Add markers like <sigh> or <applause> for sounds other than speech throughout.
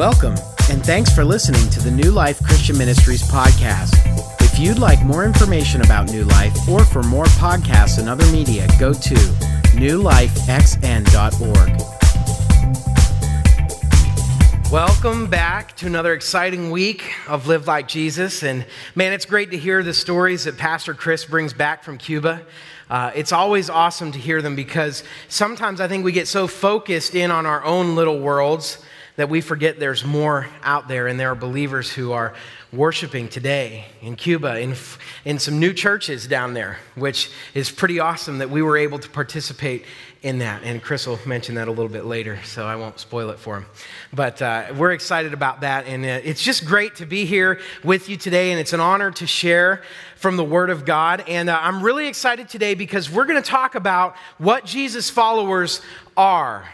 Welcome, and thanks for listening to the New Life Christian Ministries podcast. If you'd like more information about New Life or for more podcasts and other media, go to newlifexn.org. Welcome back to another exciting week of Live Like Jesus. And man, it's great to hear the stories that Pastor Chris brings back from Cuba. Uh, it's always awesome to hear them because sometimes I think we get so focused in on our own little worlds that we forget there's more out there, and there are believers who are worshiping today in Cuba, in, in some new churches down there, which is pretty awesome that we were able to participate in that. And Chris will mention that a little bit later, so I won't spoil it for him. But uh, we're excited about that, and uh, it's just great to be here with you today, and it's an honor to share from the Word of God. And uh, I'm really excited today because we're going to talk about what Jesus' followers are.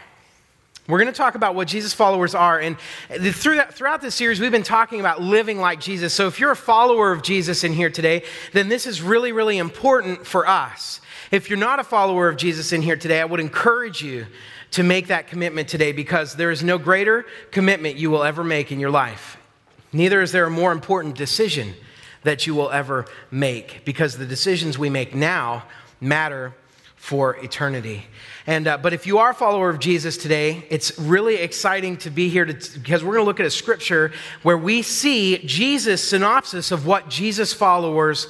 We're going to talk about what Jesus followers are. And throughout this series, we've been talking about living like Jesus. So if you're a follower of Jesus in here today, then this is really, really important for us. If you're not a follower of Jesus in here today, I would encourage you to make that commitment today because there is no greater commitment you will ever make in your life. Neither is there a more important decision that you will ever make because the decisions we make now matter for eternity. And, uh, but if you are a follower of Jesus today, it's really exciting to be here to, because we're going to look at a scripture where we see Jesus' synopsis of what Jesus followers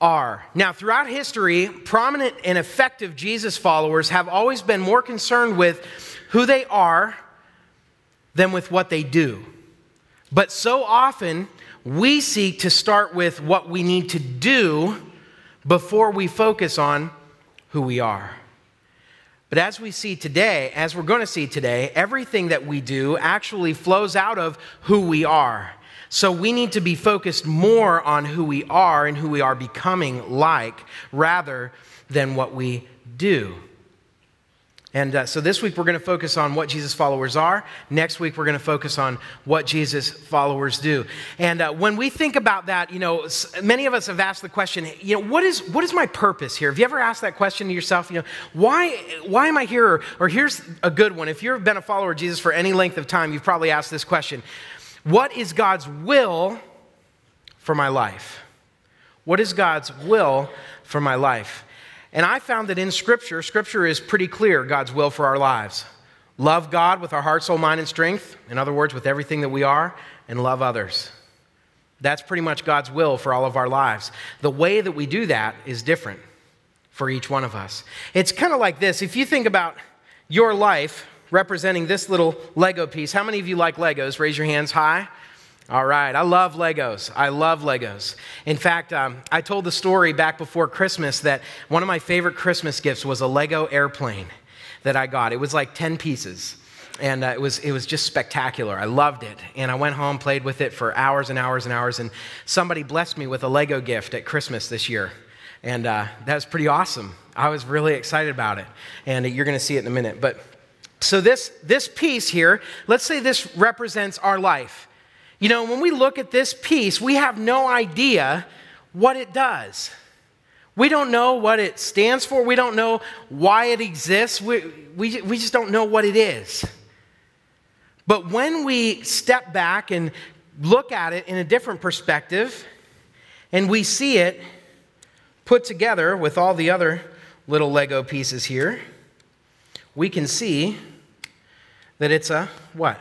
are. Now, throughout history, prominent and effective Jesus followers have always been more concerned with who they are than with what they do. But so often, we seek to start with what we need to do before we focus on who we are. But as we see today, as we're going to see today, everything that we do actually flows out of who we are. So we need to be focused more on who we are and who we are becoming like rather than what we do. And uh, so this week we're going to focus on what Jesus followers are. Next week we're going to focus on what Jesus followers do. And uh, when we think about that, you know, many of us have asked the question, you know, what is, what is my purpose here? Have you ever asked that question to yourself? You know, why, why am I here? Or, or here's a good one. If you've been a follower of Jesus for any length of time, you've probably asked this question What is God's will for my life? What is God's will for my life? And I found that in Scripture, Scripture is pretty clear God's will for our lives. Love God with our heart, soul, mind, and strength. In other words, with everything that we are, and love others. That's pretty much God's will for all of our lives. The way that we do that is different for each one of us. It's kind of like this if you think about your life representing this little Lego piece, how many of you like Legos? Raise your hands high. All right. I love Legos. I love Legos. In fact, um, I told the story back before Christmas that one of my favorite Christmas gifts was a Lego airplane that I got. It was like 10 pieces. And uh, it, was, it was just spectacular. I loved it. And I went home, played with it for hours and hours and hours. And somebody blessed me with a Lego gift at Christmas this year. And uh, that was pretty awesome. I was really excited about it. And you're going to see it in a minute. But so, this, this piece here, let's say this represents our life. You know, when we look at this piece, we have no idea what it does. We don't know what it stands for. We don't know why it exists. We, we, we just don't know what it is. But when we step back and look at it in a different perspective, and we see it put together with all the other little Lego pieces here, we can see that it's a what?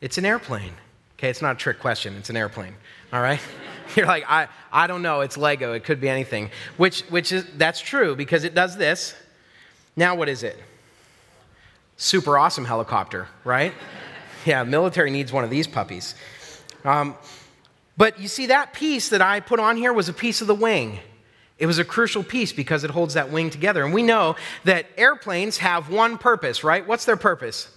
It's an airplane. Okay, it's not a trick question, it's an airplane. All right? <laughs> You're like, I, I don't know, it's Lego, it could be anything. Which, which is, that's true because it does this. Now, what is it? Super awesome helicopter, right? <laughs> yeah, military needs one of these puppies. Um, but you see, that piece that I put on here was a piece of the wing. It was a crucial piece because it holds that wing together. And we know that airplanes have one purpose, right? What's their purpose?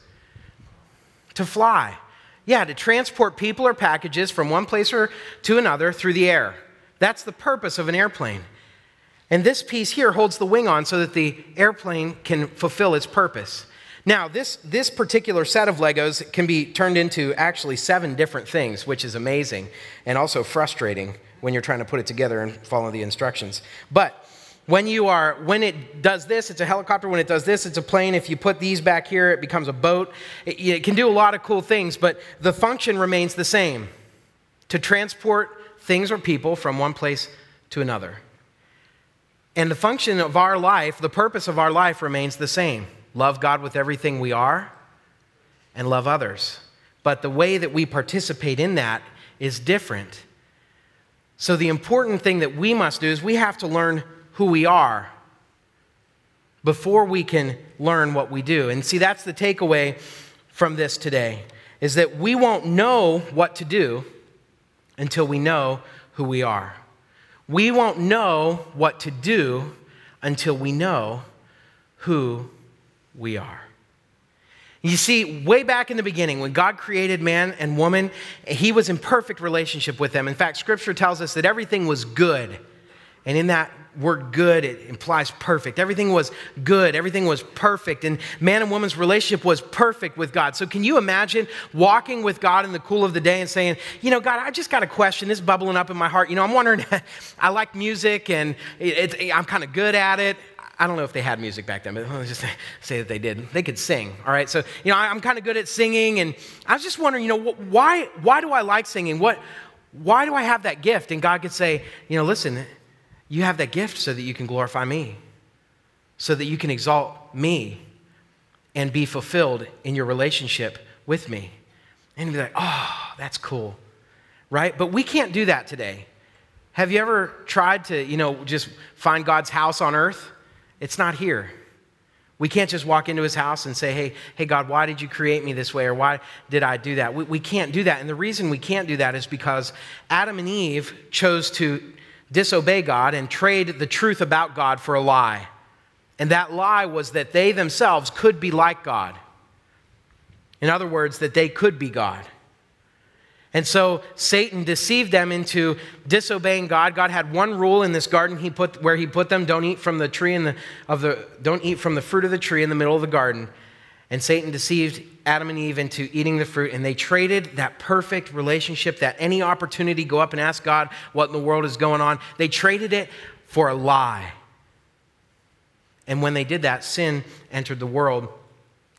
To fly. Yeah, to transport people or packages from one place or to another through the air. That's the purpose of an airplane. And this piece here holds the wing on so that the airplane can fulfill its purpose. Now, this, this particular set of Legos can be turned into actually seven different things, which is amazing and also frustrating when you're trying to put it together and follow the instructions. But When you are, when it does this, it's a helicopter. When it does this, it's a plane. If you put these back here, it becomes a boat. It, it can do a lot of cool things, but the function remains the same to transport things or people from one place to another. And the function of our life, the purpose of our life remains the same love God with everything we are and love others. But the way that we participate in that is different. So, the important thing that we must do is we have to learn who we are before we can learn what we do. And see, that's the takeaway from this today is that we won't know what to do until we know who we are. We won't know what to do until we know who we are. You see, way back in the beginning, when God created man and woman, he was in perfect relationship with them. In fact, scripture tells us that everything was good. And in that word good, it implies perfect. Everything was good, everything was perfect. And man and woman's relationship was perfect with God. So, can you imagine walking with God in the cool of the day and saying, You know, God, I just got a question. This bubbling up in my heart. You know, I'm wondering, <laughs> I like music and it, it, I'm kind of good at it. I don't know if they had music back then, but let's just <laughs> say that they did. They could sing, all right? So, you know, I'm kind of good at singing, and I was just wondering, you know, why, why do I like singing? What, why do I have that gift? And God could say, you know, listen, you have that gift so that you can glorify me, so that you can exalt me and be fulfilled in your relationship with me. And be like, oh, that's cool, right? But we can't do that today. Have you ever tried to, you know, just find God's house on earth? It's not here. We can't just walk into his house and say, hey, hey, God, why did you create me this way? Or why did I do that? We, we can't do that. And the reason we can't do that is because Adam and Eve chose to disobey God and trade the truth about God for a lie. And that lie was that they themselves could be like God. In other words, that they could be God. And so Satan deceived them into disobeying God. God had one rule in this garden he put, where he put them don't eat from the tree in the, of the, don't eat from the fruit of the tree in the middle of the garden. And Satan deceived Adam and Eve into eating the fruit, and they traded that perfect relationship, that any opportunity, go up and ask God what in the world is going on, they traded it for a lie. And when they did that, sin entered the world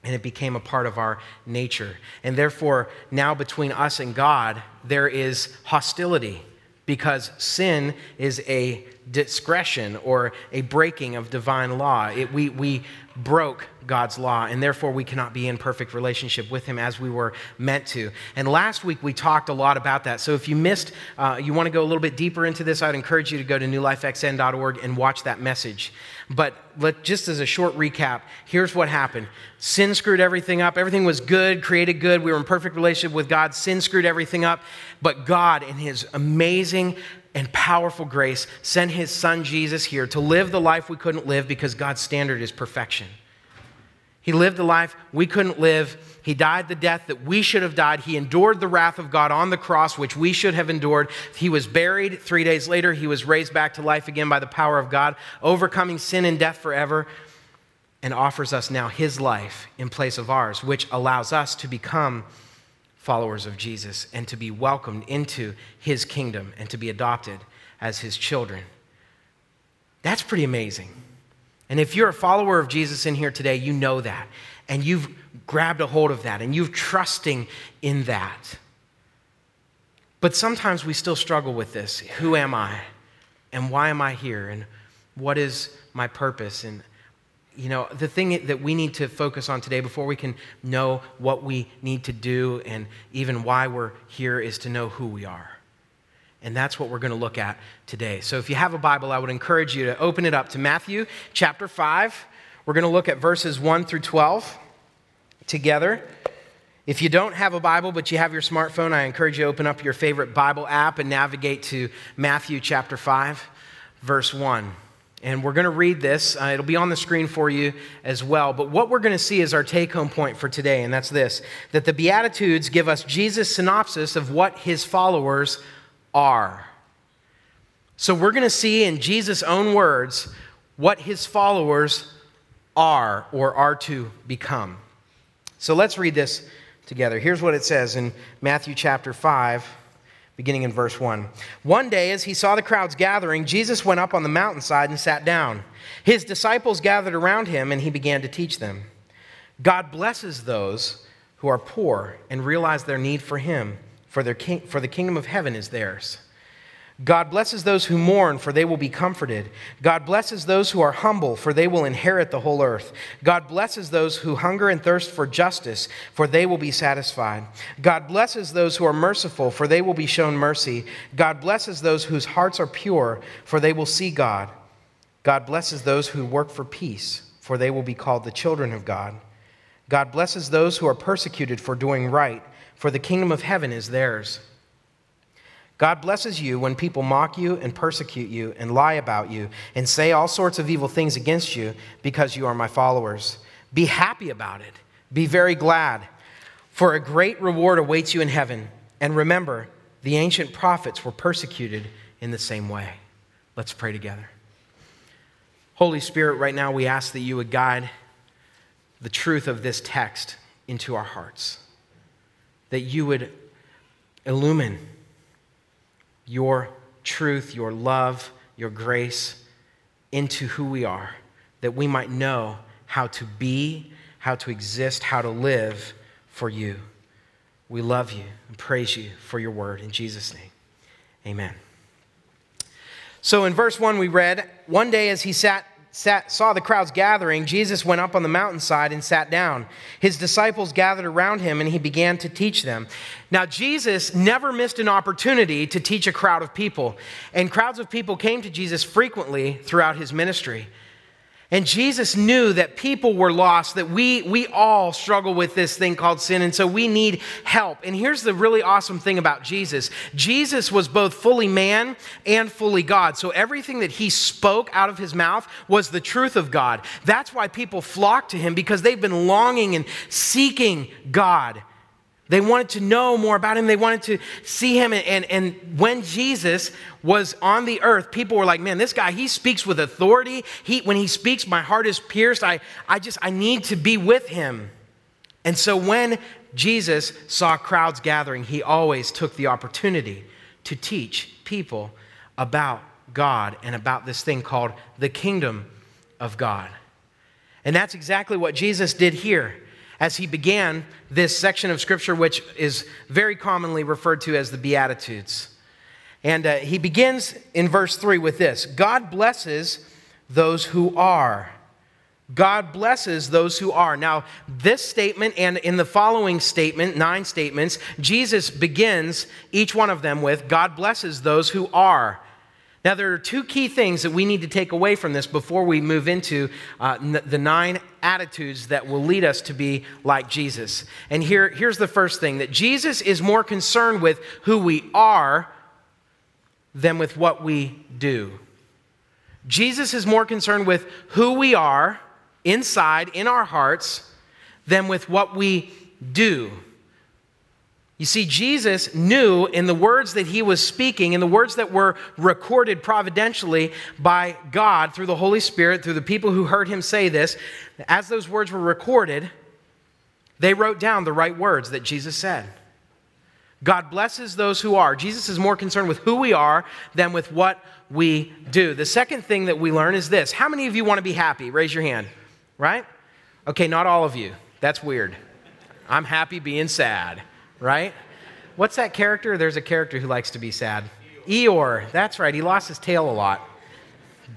and it became a part of our nature. And therefore, now between us and God, there is hostility because sin is a discretion or a breaking of divine law. It, we, we broke God's law, and therefore we cannot be in perfect relationship with Him as we were meant to. And last week we talked a lot about that. So if you missed, uh, you want to go a little bit deeper into this, I'd encourage you to go to newlifexn.org and watch that message. But let, just as a short recap, here's what happened sin screwed everything up. Everything was good, created good. We were in perfect relationship with God. Sin screwed everything up. But God, in His amazing and powerful grace, sent his son Jesus here to live the life we couldn't live because God's standard is perfection. He lived the life we couldn't live. He died the death that we should have died. He endured the wrath of God on the cross, which we should have endured. He was buried. Three days later, he was raised back to life again by the power of God, overcoming sin and death forever, and offers us now his life in place of ours, which allows us to become followers of Jesus and to be welcomed into his kingdom and to be adopted as his children. That's pretty amazing. And if you're a follower of Jesus in here today, you know that. And you've grabbed a hold of that and you've trusting in that. But sometimes we still struggle with this. Who am I? And why am I here? And what is my purpose? And you know, the thing that we need to focus on today before we can know what we need to do and even why we're here is to know who we are. And that's what we're going to look at today. So if you have a Bible, I would encourage you to open it up to Matthew chapter 5. We're going to look at verses 1 through 12 together. If you don't have a Bible, but you have your smartphone, I encourage you to open up your favorite Bible app and navigate to Matthew chapter 5, verse 1. And we're going to read this. Uh, it'll be on the screen for you as well. But what we're going to see is our take home point for today, and that's this that the Beatitudes give us Jesus' synopsis of what his followers are. So we're going to see in Jesus' own words what his followers are or are to become. So let's read this together. Here's what it says in Matthew chapter 5, beginning in verse 1. One day, as he saw the crowds gathering, Jesus went up on the mountainside and sat down. His disciples gathered around him, and he began to teach them. God blesses those who are poor and realize their need for him, for, their king, for the kingdom of heaven is theirs. God blesses those who mourn, for they will be comforted. God blesses those who are humble, for they will inherit the whole earth. God blesses those who hunger and thirst for justice, for they will be satisfied. God blesses those who are merciful, for they will be shown mercy. God blesses those whose hearts are pure, for they will see God. God blesses those who work for peace, for they will be called the children of God. God blesses those who are persecuted for doing right, for the kingdom of heaven is theirs. God blesses you when people mock you and persecute you and lie about you and say all sorts of evil things against you because you are my followers. Be happy about it. Be very glad, for a great reward awaits you in heaven. And remember, the ancient prophets were persecuted in the same way. Let's pray together. Holy Spirit, right now we ask that you would guide the truth of this text into our hearts, that you would illumine your truth, your love, your grace into who we are, that we might know how to be, how to exist, how to live for you. We love you and praise you for your word. In Jesus' name, amen. So in verse 1, we read, One day as he sat sat, saw the crowds gathering, Jesus went up on the mountainside and sat down. His disciples gathered around him and he began to teach them. Now, Jesus never missed an opportunity to teach a crowd of people, and crowds of people came to Jesus frequently throughout his ministry. And Jesus knew that people were lost, that we, we all struggle with this thing called sin, and so we need help. And here's the really awesome thing about Jesus Jesus was both fully man and fully God. So everything that he spoke out of his mouth was the truth of God. That's why people flock to him because they've been longing and seeking God. They wanted to know more about him. They wanted to see him. And, and, and, when Jesus was on the earth, people were like, man, this guy, he speaks with authority. He, when he speaks, my heart is pierced. I, I just, I need to be with him. And so when Jesus saw crowds gathering, he always took the opportunity to teach people about God and about this thing called the kingdom of God. And that's exactly what Jesus did here as he began this section of scripture, which is very commonly referred to as the Beatitudes. And uh, he begins in verse 3 with this God blesses those who are. God blesses those who are. Now, this statement and in the following statement, nine statements, Jesus begins each one of them with God blesses those who are. Now, there are two key things that we need to take away from this before we move into uh, the nine attitudes that will lead us to be like Jesus. And here, here's the first thing that Jesus is more concerned with who we are than with what we do. Jesus is more concerned with who we are inside, in our hearts, than with what we do. You see, Jesus knew in the words that he was speaking, in the words that were recorded providentially by God through the Holy Spirit, through the people who heard him say this, as those words were recorded, they wrote down the right words that Jesus said. God blesses those who are. Jesus is more concerned with who we are than with what we do. The second thing that we learn is this How many of you want to be happy? Raise your hand, right? Okay, not all of you. That's weird. I'm happy being sad right? What's that character? There's a character who likes to be sad. Eeyore. That's right. He lost his tail a lot.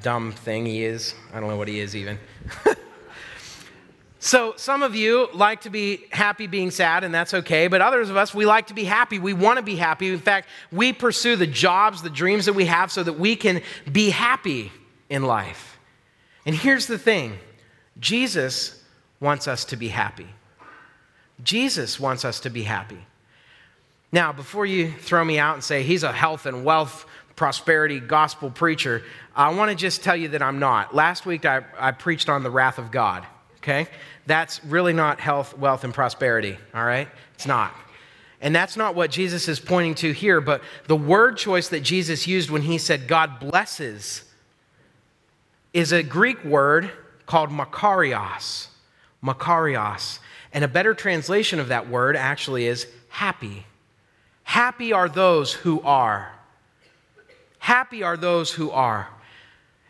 Dumb thing he is. I don't know what he is even. <laughs> so, some of you like to be happy being sad, and that's okay. But others of us, we like to be happy. We want to be happy. In fact, we pursue the jobs, the dreams that we have so that we can be happy in life. And here's the thing Jesus wants us to be happy. Jesus wants us to be happy. Now, before you throw me out and say he's a health and wealth prosperity gospel preacher, I want to just tell you that I'm not. Last week I, I preached on the wrath of God, okay? That's really not health, wealth, and prosperity, all right? It's not. And that's not what Jesus is pointing to here, but the word choice that Jesus used when he said God blesses is a Greek word called makarios. Makarios. And a better translation of that word actually is happy Happy are those who are. Happy are those who are.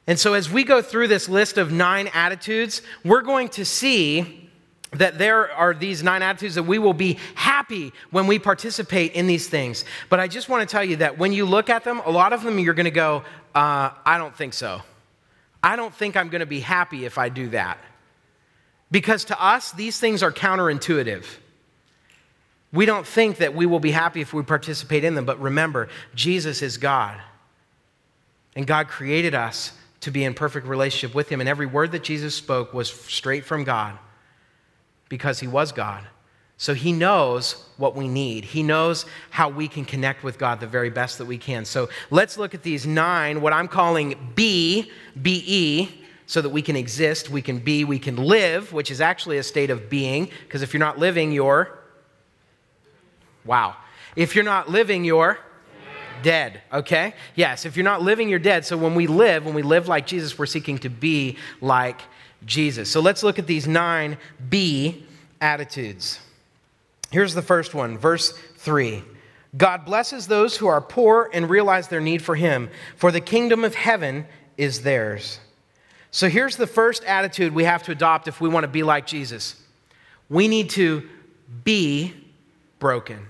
And so, as we go through this list of nine attitudes, we're going to see that there are these nine attitudes that we will be happy when we participate in these things. But I just want to tell you that when you look at them, a lot of them you're going to go, uh, I don't think so. I don't think I'm going to be happy if I do that. Because to us, these things are counterintuitive. We don't think that we will be happy if we participate in them, but remember, Jesus is God. And God created us to be in perfect relationship with Him. And every word that Jesus spoke was straight from God because He was God. So He knows what we need. He knows how we can connect with God the very best that we can. So let's look at these nine, what I'm calling B, B-E, so that we can exist, we can be, we can live, which is actually a state of being, because if you're not living, you're. Wow. If you're not living, you're dead, okay? Yes, if you're not living, you're dead. So when we live, when we live like Jesus, we're seeking to be like Jesus. So let's look at these nine B attitudes. Here's the first one, verse 3. God blesses those who are poor and realize their need for Him, for the kingdom of heaven is theirs. So here's the first attitude we have to adopt if we want to be like Jesus we need to be broken.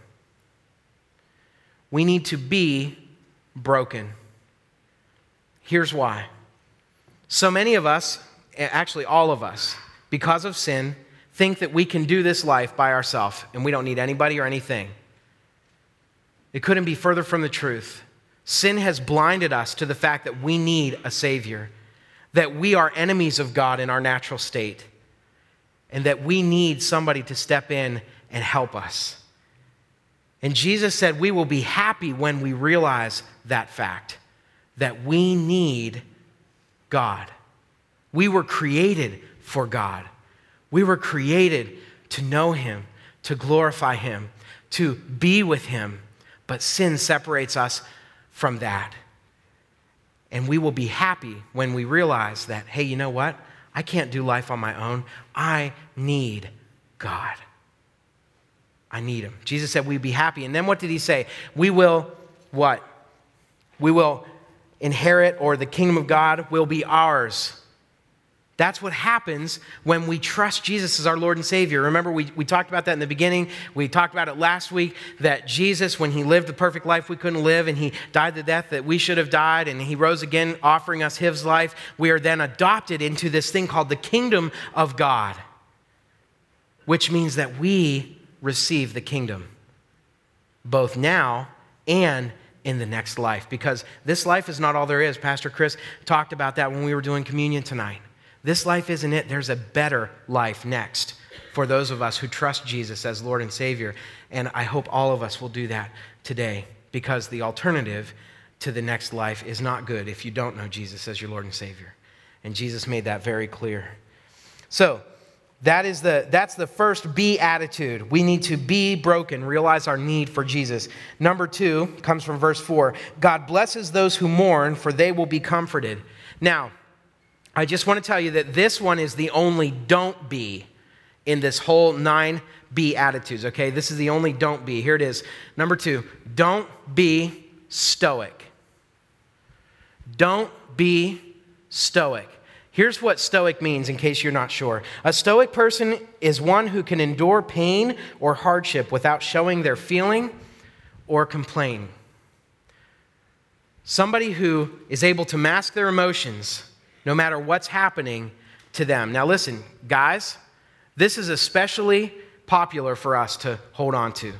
We need to be broken. Here's why. So many of us, actually all of us, because of sin, think that we can do this life by ourselves and we don't need anybody or anything. It couldn't be further from the truth. Sin has blinded us to the fact that we need a Savior, that we are enemies of God in our natural state, and that we need somebody to step in and help us. And Jesus said, We will be happy when we realize that fact that we need God. We were created for God. We were created to know Him, to glorify Him, to be with Him. But sin separates us from that. And we will be happy when we realize that, hey, you know what? I can't do life on my own. I need God. I need him. Jesus said we'd be happy. And then what did he say? We will what? We will inherit, or the kingdom of God will be ours. That's what happens when we trust Jesus as our Lord and Savior. Remember, we, we talked about that in the beginning. We talked about it last week that Jesus, when He lived the perfect life we couldn't live and He died the death that we should have died and He rose again, offering us His life, we are then adopted into this thing called the kingdom of God, which means that we receive the kingdom, both now and in the next life. Because this life is not all there is. Pastor Chris talked about that when we were doing communion tonight. This life isn't it, there's a better life next for those of us who trust Jesus as Lord and Savior. And I hope all of us will do that today because the alternative to the next life is not good if you don't know Jesus as your Lord and Savior. And Jesus made that very clear. So, that is the, that's the first be attitude. We need to be broken, realize our need for Jesus. Number two comes from verse four God blesses those who mourn, for they will be comforted. Now, I just want to tell you that this one is the only don't be in this whole nine be attitudes, okay? This is the only don't be. Here it is. Number two, don't be stoic. Don't be stoic. Here's what stoic means in case you're not sure. A stoic person is one who can endure pain or hardship without showing their feeling or complain. Somebody who is able to mask their emotions no matter what's happening to them. Now, listen, guys, this is especially popular for us to hold on to.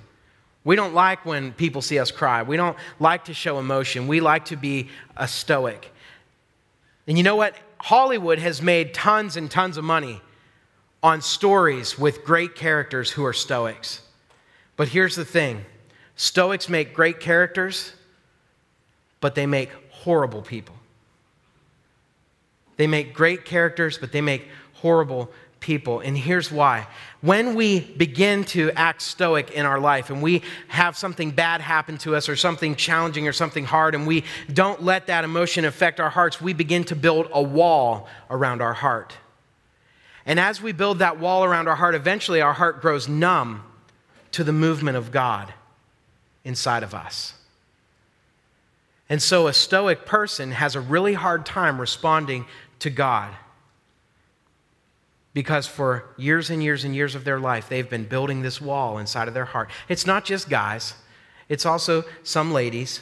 We don't like when people see us cry. We don't like to show emotion. We like to be a stoic. And you know what? Hollywood has made tons and tons of money on stories with great characters who are Stoics. But here's the thing Stoics make great characters, but they make horrible people. They make great characters, but they make horrible people. And here's why. When we begin to act stoic in our life and we have something bad happen to us or something challenging or something hard, and we don't let that emotion affect our hearts, we begin to build a wall around our heart. And as we build that wall around our heart, eventually our heart grows numb to the movement of God. inside of us. And so a stoic person has a really hard time responding to God because for years and years and years of their life, they've been building this wall inside of their heart. It's not just guys, it's also some ladies.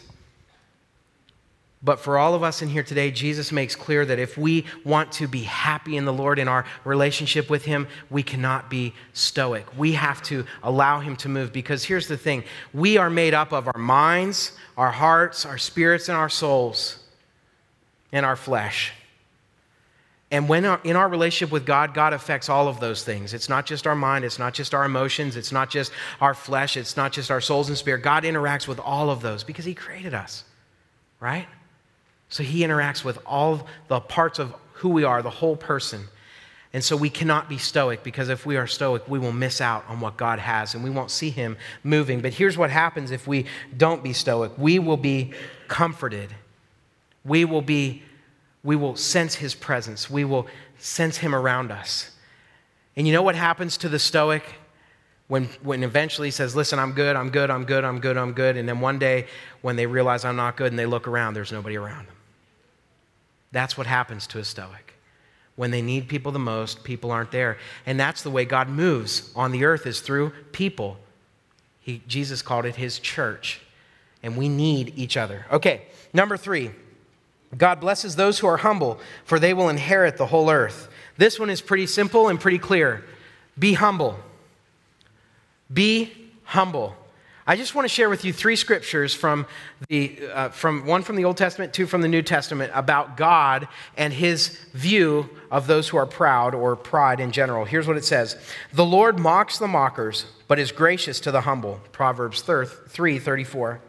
But for all of us in here today, Jesus makes clear that if we want to be happy in the Lord in our relationship with Him, we cannot be stoic. We have to allow Him to move because here's the thing we are made up of our minds, our hearts, our spirits, and our souls, and our flesh. And when our, in our relationship with God, God affects all of those things. It's not just our mind, it's not just our emotions, it's not just our flesh, it's not just our souls and spirit. God interacts with all of those because He created us, right? So He interacts with all the parts of who we are, the whole person. And so we cannot be stoic because if we are stoic, we will miss out on what God has and we won't see Him moving. But here's what happens if we don't be stoic we will be comforted, we will be we will sense his presence. We will sense him around us. And you know what happens to the Stoic? When, when eventually he says, Listen, I'm good, I'm good, I'm good, I'm good, I'm good. And then one day, when they realize I'm not good and they look around, there's nobody around them. That's what happens to a Stoic. When they need people the most, people aren't there. And that's the way God moves on the earth is through people. He, Jesus called it his church. And we need each other. Okay, number three. God blesses those who are humble, for they will inherit the whole earth. This one is pretty simple and pretty clear. Be humble. Be humble. I just want to share with you three scriptures from the uh, from one from the Old Testament, two from the New Testament about God and His view of those who are proud or pride in general. Here's what it says: The Lord mocks the mockers, but is gracious to the humble. Proverbs three thirty four.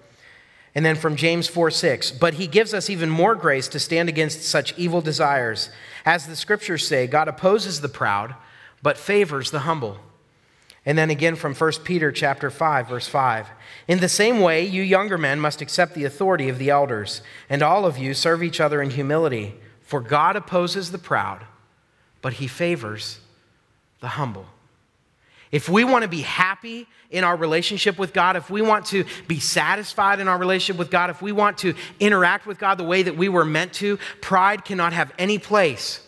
And then from James 4 6, but he gives us even more grace to stand against such evil desires. As the scriptures say, God opposes the proud, but favors the humble. And then again from 1 Peter chapter 5 verse 5. In the same way, you younger men must accept the authority of the elders, and all of you serve each other in humility, for God opposes the proud, but he favors the humble. If we want to be happy in our relationship with God, if we want to be satisfied in our relationship with God, if we want to interact with God the way that we were meant to, pride cannot have any place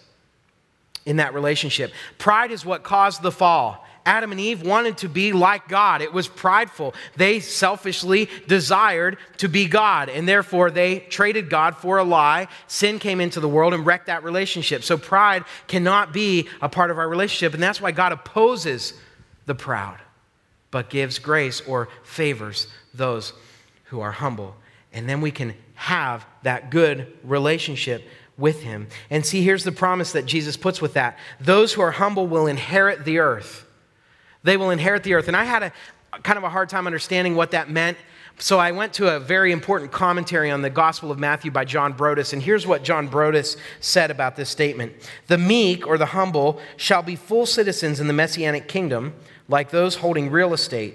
in that relationship. Pride is what caused the fall. Adam and Eve wanted to be like God. It was prideful. They selfishly desired to be God, and therefore they traded God for a lie. Sin came into the world and wrecked that relationship. So pride cannot be a part of our relationship, and that's why God opposes the proud, but gives grace or favors those who are humble. And then we can have that good relationship with him. And see, here's the promise that Jesus puts with that those who are humble will inherit the earth. They will inherit the earth. And I had a kind of a hard time understanding what that meant. So I went to a very important commentary on the Gospel of Matthew by John Broadus, and here's what John Broadus said about this statement The meek or the humble shall be full citizens in the messianic kingdom like those holding real estate,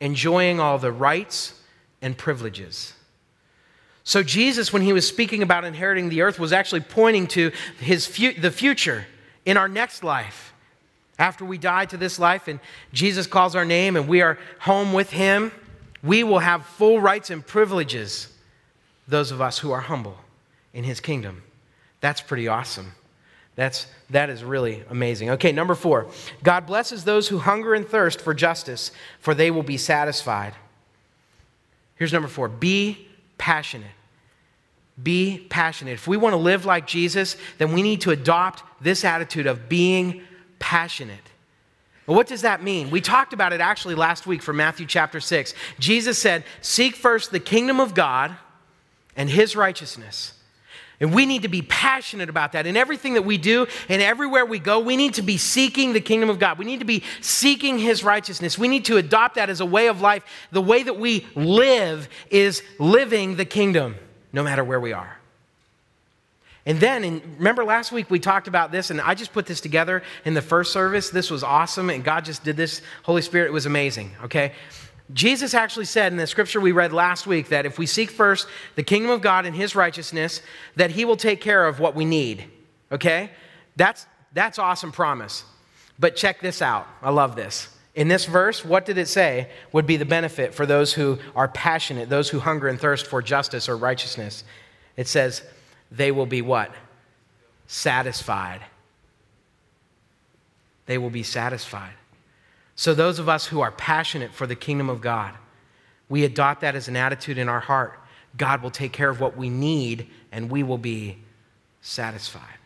enjoying all the rights and privileges. So, Jesus, when he was speaking about inheriting the earth, was actually pointing to his fu- the future in our next life. After we die to this life and Jesus calls our name and we are home with him, we will have full rights and privileges, those of us who are humble in his kingdom. That's pretty awesome. That's, that is really amazing. Okay, number four God blesses those who hunger and thirst for justice, for they will be satisfied. Here's number four be passionate. Be passionate. If we want to live like Jesus, then we need to adopt this attitude of being passionate. Well, what does that mean? We talked about it actually last week from Matthew chapter 6. Jesus said, Seek first the kingdom of God and his righteousness and we need to be passionate about that. In everything that we do and everywhere we go, we need to be seeking the kingdom of God. We need to be seeking His righteousness. We need to adopt that as a way of life. The way that we live is living the kingdom, no matter where we are. And then, remember last week we talked about this, and I just put this together in the first service. This was awesome, and God just did this. Holy Spirit, it was amazing, okay? Jesus actually said in the scripture we read last week that if we seek first the kingdom of God and his righteousness, that he will take care of what we need. Okay? That's that's awesome promise. But check this out. I love this. In this verse, what did it say would be the benefit for those who are passionate, those who hunger and thirst for justice or righteousness? It says, they will be what? Satisfied. They will be satisfied. So, those of us who are passionate for the kingdom of God, we adopt that as an attitude in our heart. God will take care of what we need and we will be satisfied.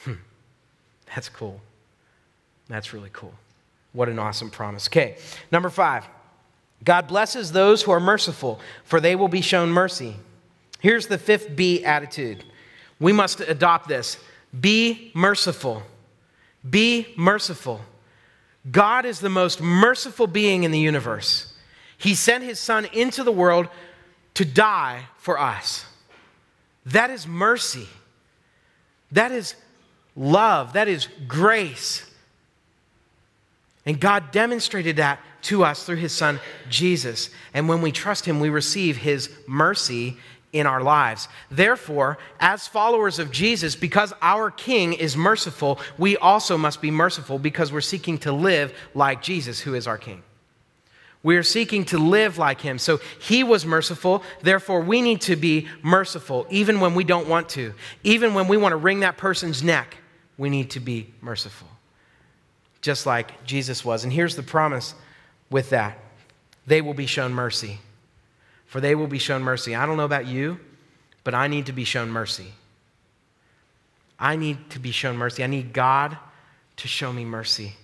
Hmm. That's cool. That's really cool. What an awesome promise. Okay, number five God blesses those who are merciful, for they will be shown mercy. Here's the fifth B attitude. We must adopt this be merciful. Be merciful. God is the most merciful being in the universe. He sent his son into the world to die for us. That is mercy. That is love. That is grace. And God demonstrated that to us through his son Jesus. And when we trust him, we receive his mercy in our lives. Therefore, as followers of Jesus, because our King is merciful, we also must be merciful because we're seeking to live like Jesus, who is our King. We are seeking to live like him. So he was merciful. Therefore, we need to be merciful, even when we don't want to. Even when we want to wring that person's neck, we need to be merciful, just like Jesus was. And here's the promise with that they will be shown mercy for they will be shown mercy. I don't know about you, but I need to be shown mercy. I need to be shown mercy. I need God to show me mercy.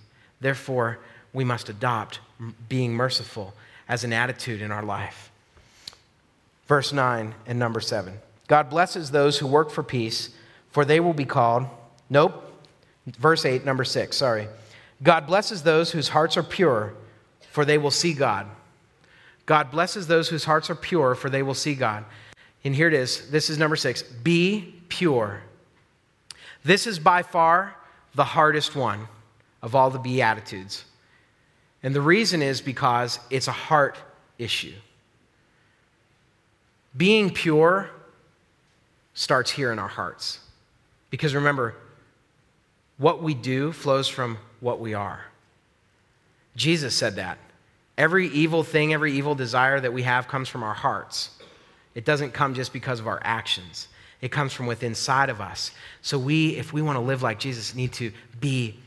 Therefore, we must adopt being merciful as an attitude in our life. Verse 9 and number 7. God blesses those who work for peace, for they will be called. Nope. Verse 8, number 6, sorry. God blesses those whose hearts are pure, for they will see God. God blesses those whose hearts are pure, for they will see God. And here it is. This is number six be pure. This is by far the hardest one of all the Beatitudes. And the reason is because it's a heart issue. Being pure starts here in our hearts. Because remember, what we do flows from what we are. Jesus said that. Every evil thing, every evil desire that we have comes from our hearts. It doesn't come just because of our actions. It comes from within inside of us. So we, if we want to live like Jesus, need to be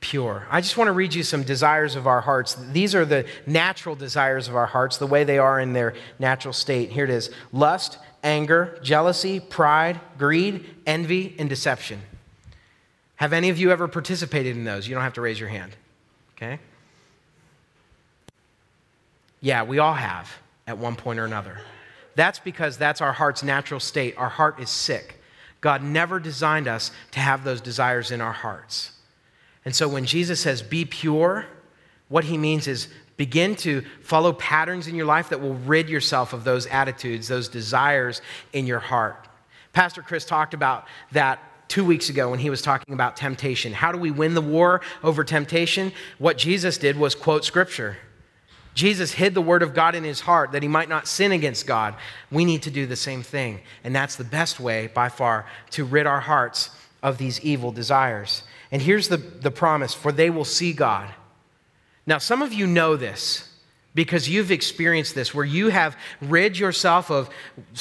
pure. I just want to read you some desires of our hearts. These are the natural desires of our hearts, the way they are in their natural state. Here it is lust, anger, jealousy, pride, greed, envy, and deception. Have any of you ever participated in those? You don't have to raise your hand. Okay? Yeah, we all have at one point or another. That's because that's our heart's natural state. Our heart is sick. God never designed us to have those desires in our hearts. And so when Jesus says, be pure, what he means is begin to follow patterns in your life that will rid yourself of those attitudes, those desires in your heart. Pastor Chris talked about that two weeks ago when he was talking about temptation. How do we win the war over temptation? What Jesus did was quote scripture. Jesus hid the word of God in his heart that he might not sin against God. We need to do the same thing. And that's the best way, by far, to rid our hearts of these evil desires. And here's the, the promise for they will see God. Now, some of you know this because you've experienced this where you have rid yourself of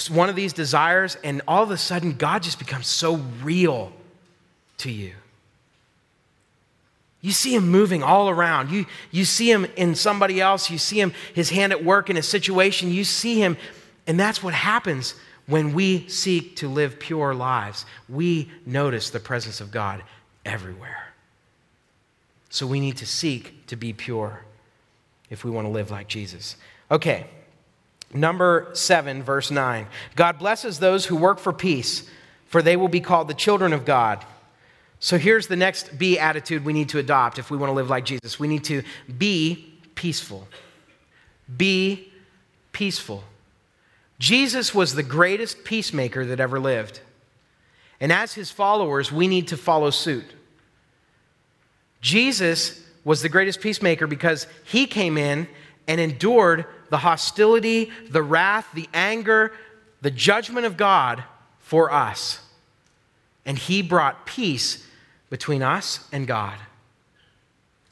one of these desires, and all of a sudden, God just becomes so real to you. You see him moving all around. You, you see him in somebody else. You see him, his hand at work in a situation. You see him. And that's what happens when we seek to live pure lives. We notice the presence of God everywhere. So we need to seek to be pure if we want to live like Jesus. Okay, number seven, verse nine. God blesses those who work for peace, for they will be called the children of God. So here's the next B attitude we need to adopt if we want to live like Jesus. We need to be peaceful. Be peaceful. Jesus was the greatest peacemaker that ever lived. And as his followers, we need to follow suit. Jesus was the greatest peacemaker because he came in and endured the hostility, the wrath, the anger, the judgment of God for us. And he brought peace between us and God.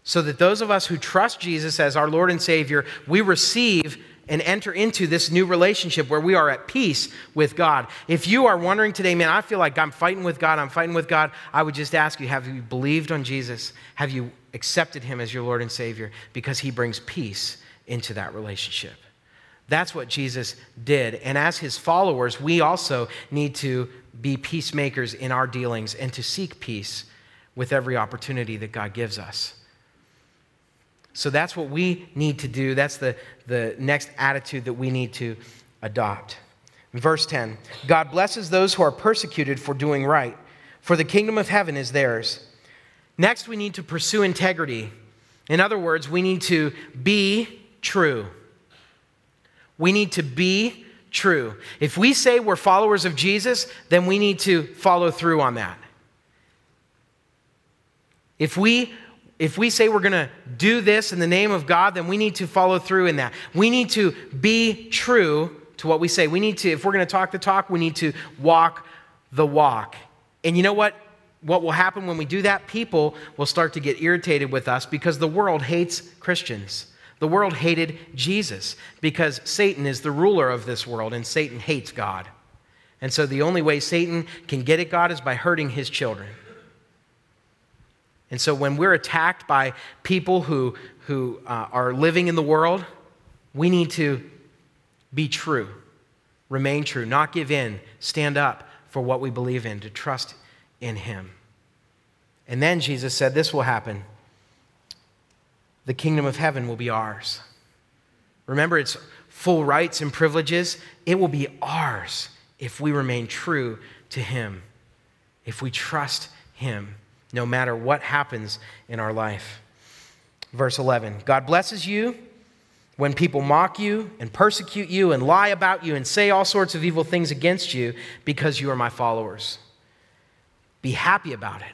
so that those of us who trust Jesus as our Lord and Savior, we receive and enter into this new relationship where we are at peace with God. If you are wondering today, man, I feel like I'm fighting with God, I'm fighting with God, I would just ask you have you believed on Jesus? Have you accepted Him as your Lord and Savior? Because He brings peace into that relationship. That's what Jesus did. And as His followers, we also need to be peacemakers in our dealings and to seek peace with every opportunity that God gives us. So that's what we need to do. That's the, the next attitude that we need to adopt. verse 10 God blesses those who are persecuted for doing right, for the kingdom of heaven is theirs. Next, we need to pursue integrity. In other words, we need to be true. We need to be true. If we say we're followers of Jesus, then we need to follow through on that. If we if we say we're going to do this in the name of God, then we need to follow through in that. We need to be true to what we say. We need to, if we're going to talk the talk, we need to walk the walk. And you know what? What will happen when we do that? People will start to get irritated with us because the world hates Christians. The world hated Jesus because Satan is the ruler of this world and Satan hates God. And so the only way Satan can get at God is by hurting his children. And so when we're attacked by people who, who uh, are living in the world, we need to be true, remain true, not give in, stand up for what we believe in, to trust in Him. And then Jesus said, This will happen. The kingdom of heaven will be ours. Remember, it's full rights and privileges. It will be ours if we remain true to Him, if we trust Him no matter what happens in our life. Verse 11 God blesses you when people mock you and persecute you and lie about you and say all sorts of evil things against you because you are my followers. Be happy about it.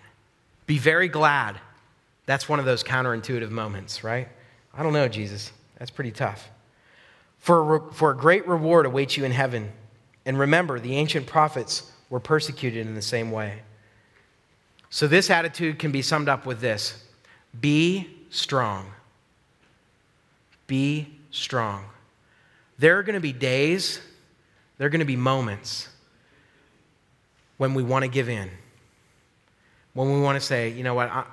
Be very glad. That's one of those counterintuitive moments, right? I don't know, Jesus. That's pretty tough. For a, for a great reward awaits you in heaven. And remember, the ancient prophets were persecuted in the same way. So, this attitude can be summed up with this be strong. Be strong. There are going to be days, there are going to be moments when we want to give in, when we want to say, you know what, I,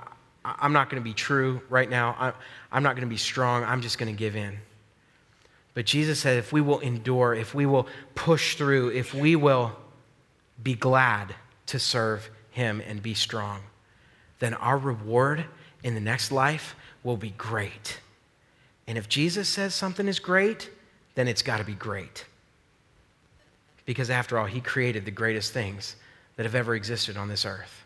am not going to be true right now, I, I'm not going to be strong, I'm just going to give in. But Jesus said, if we will endure, if we will push through, if we will be glad to serve him and be strong, then our reward in the next life will be great. And if Jesus says something is great, then it's got to be great. Because after all, he created the greatest things that have ever existed on this earth.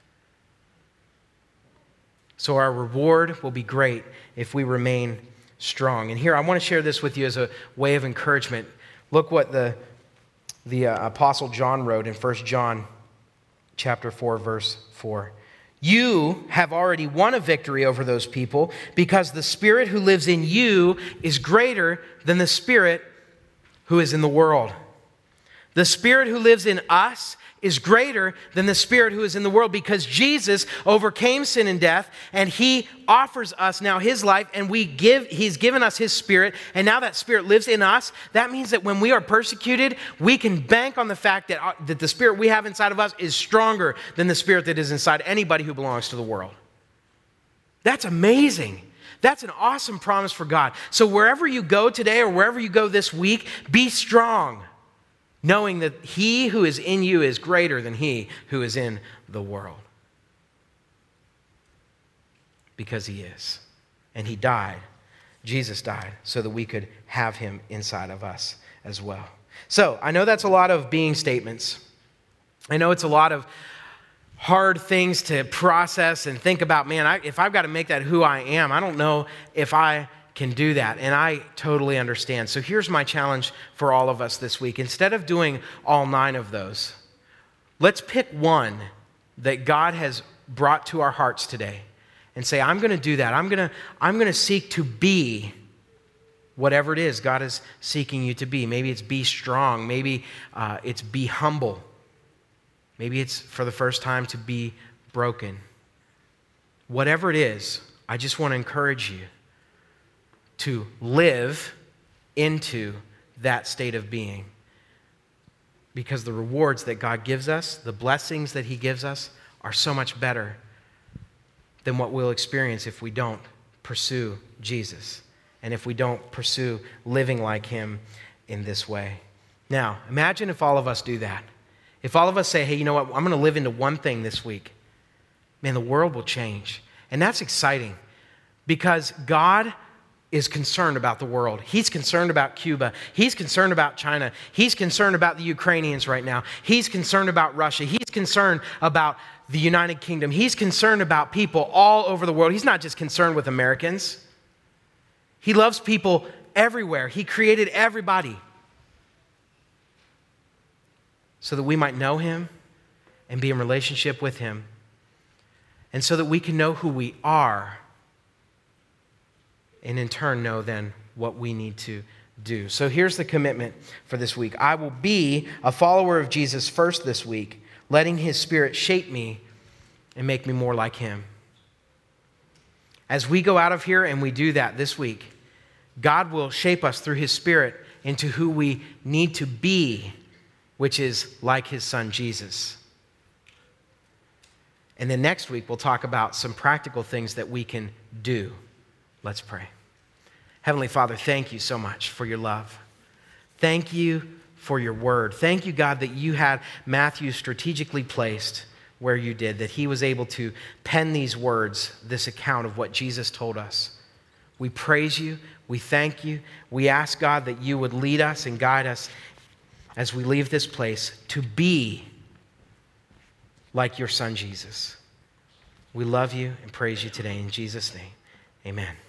So our reward will be great if we remain strong. And here, I want to share this with you as a way of encouragement. Look what the, the uh, Apostle John wrote in 1 John chapter 4, verse 4. You have already won a victory over those people because the Spirit who lives in you is greater than the Spirit who is in the world. The Spirit who lives in us is greater than the spirit who is in the world because Jesus overcame sin and death and he offers us now his life and we give he's given us his spirit. And now that spirit lives in us that means that when we are persecuted we can bank on the fact that, uh, that the spirit we have inside of us is stronger than the spirit that is inside anybody who belongs to the world. That's amazing. That's an awesome promise for God. So, wherever you go today or wherever you go this week, be strong knowing that he who is in you is greater than he who is in the world. Because he is. And he died. Jesus died so that we could have him inside of us as well. So I know that's a lot of being statements. I know it's a lot of hard things to process and think about. Man, I, if I've got to make that who I am, I don't know if I can do that. And I totally understand. So here's my challenge for all of us this week. Instead of doing all nine of those, let's pick one that God has brought to our hearts today and say, I'm going to do that. I'm going to, I'm going to seek to be whatever it is God is seeking you to be. Maybe it's be strong. Maybe uh, it's be humble. Maybe it's for the first time to be broken. Whatever it is, I just want to encourage you to live into that state of being. Because the rewards that God gives us, the blessings that He gives us, are so much better than what we'll experience if we don't pursue Jesus and if we don't pursue living like Him in this way. Now, imagine if all of us do that. If all of us say, hey, you know what, I'm going to live into one thing this week, man, the world will change. And that's exciting because God is concerned about the world. He's concerned about Cuba. He's concerned about China. He's concerned about the Ukrainians right now. He's concerned about Russia. He's concerned about the United Kingdom. He's concerned about people all over the world. He's not just concerned with Americans. He loves people everywhere. He created everybody so that we might know him and be in relationship with him, and so that we can know who we are and in turn know then what we need to do. So here's the commitment for this week I will be a follower of Jesus first this week, letting his spirit shape me and make me more like him. As we go out of here and we do that this week, God will shape us through his spirit into who we need to be, which is like his son Jesus. And then next week, we'll talk about some practical things that we can do. Let's pray. Heavenly Father, thank you so much for your love. Thank you for your word. Thank you, God, that you had Matthew strategically placed where you did, that he was able to pen these words, this account of what Jesus told us. We praise you. We thank you. We ask, God, that you would lead us and guide us as we leave this place to be like your son, Jesus. We love you and praise you today in Jesus' name. Amen.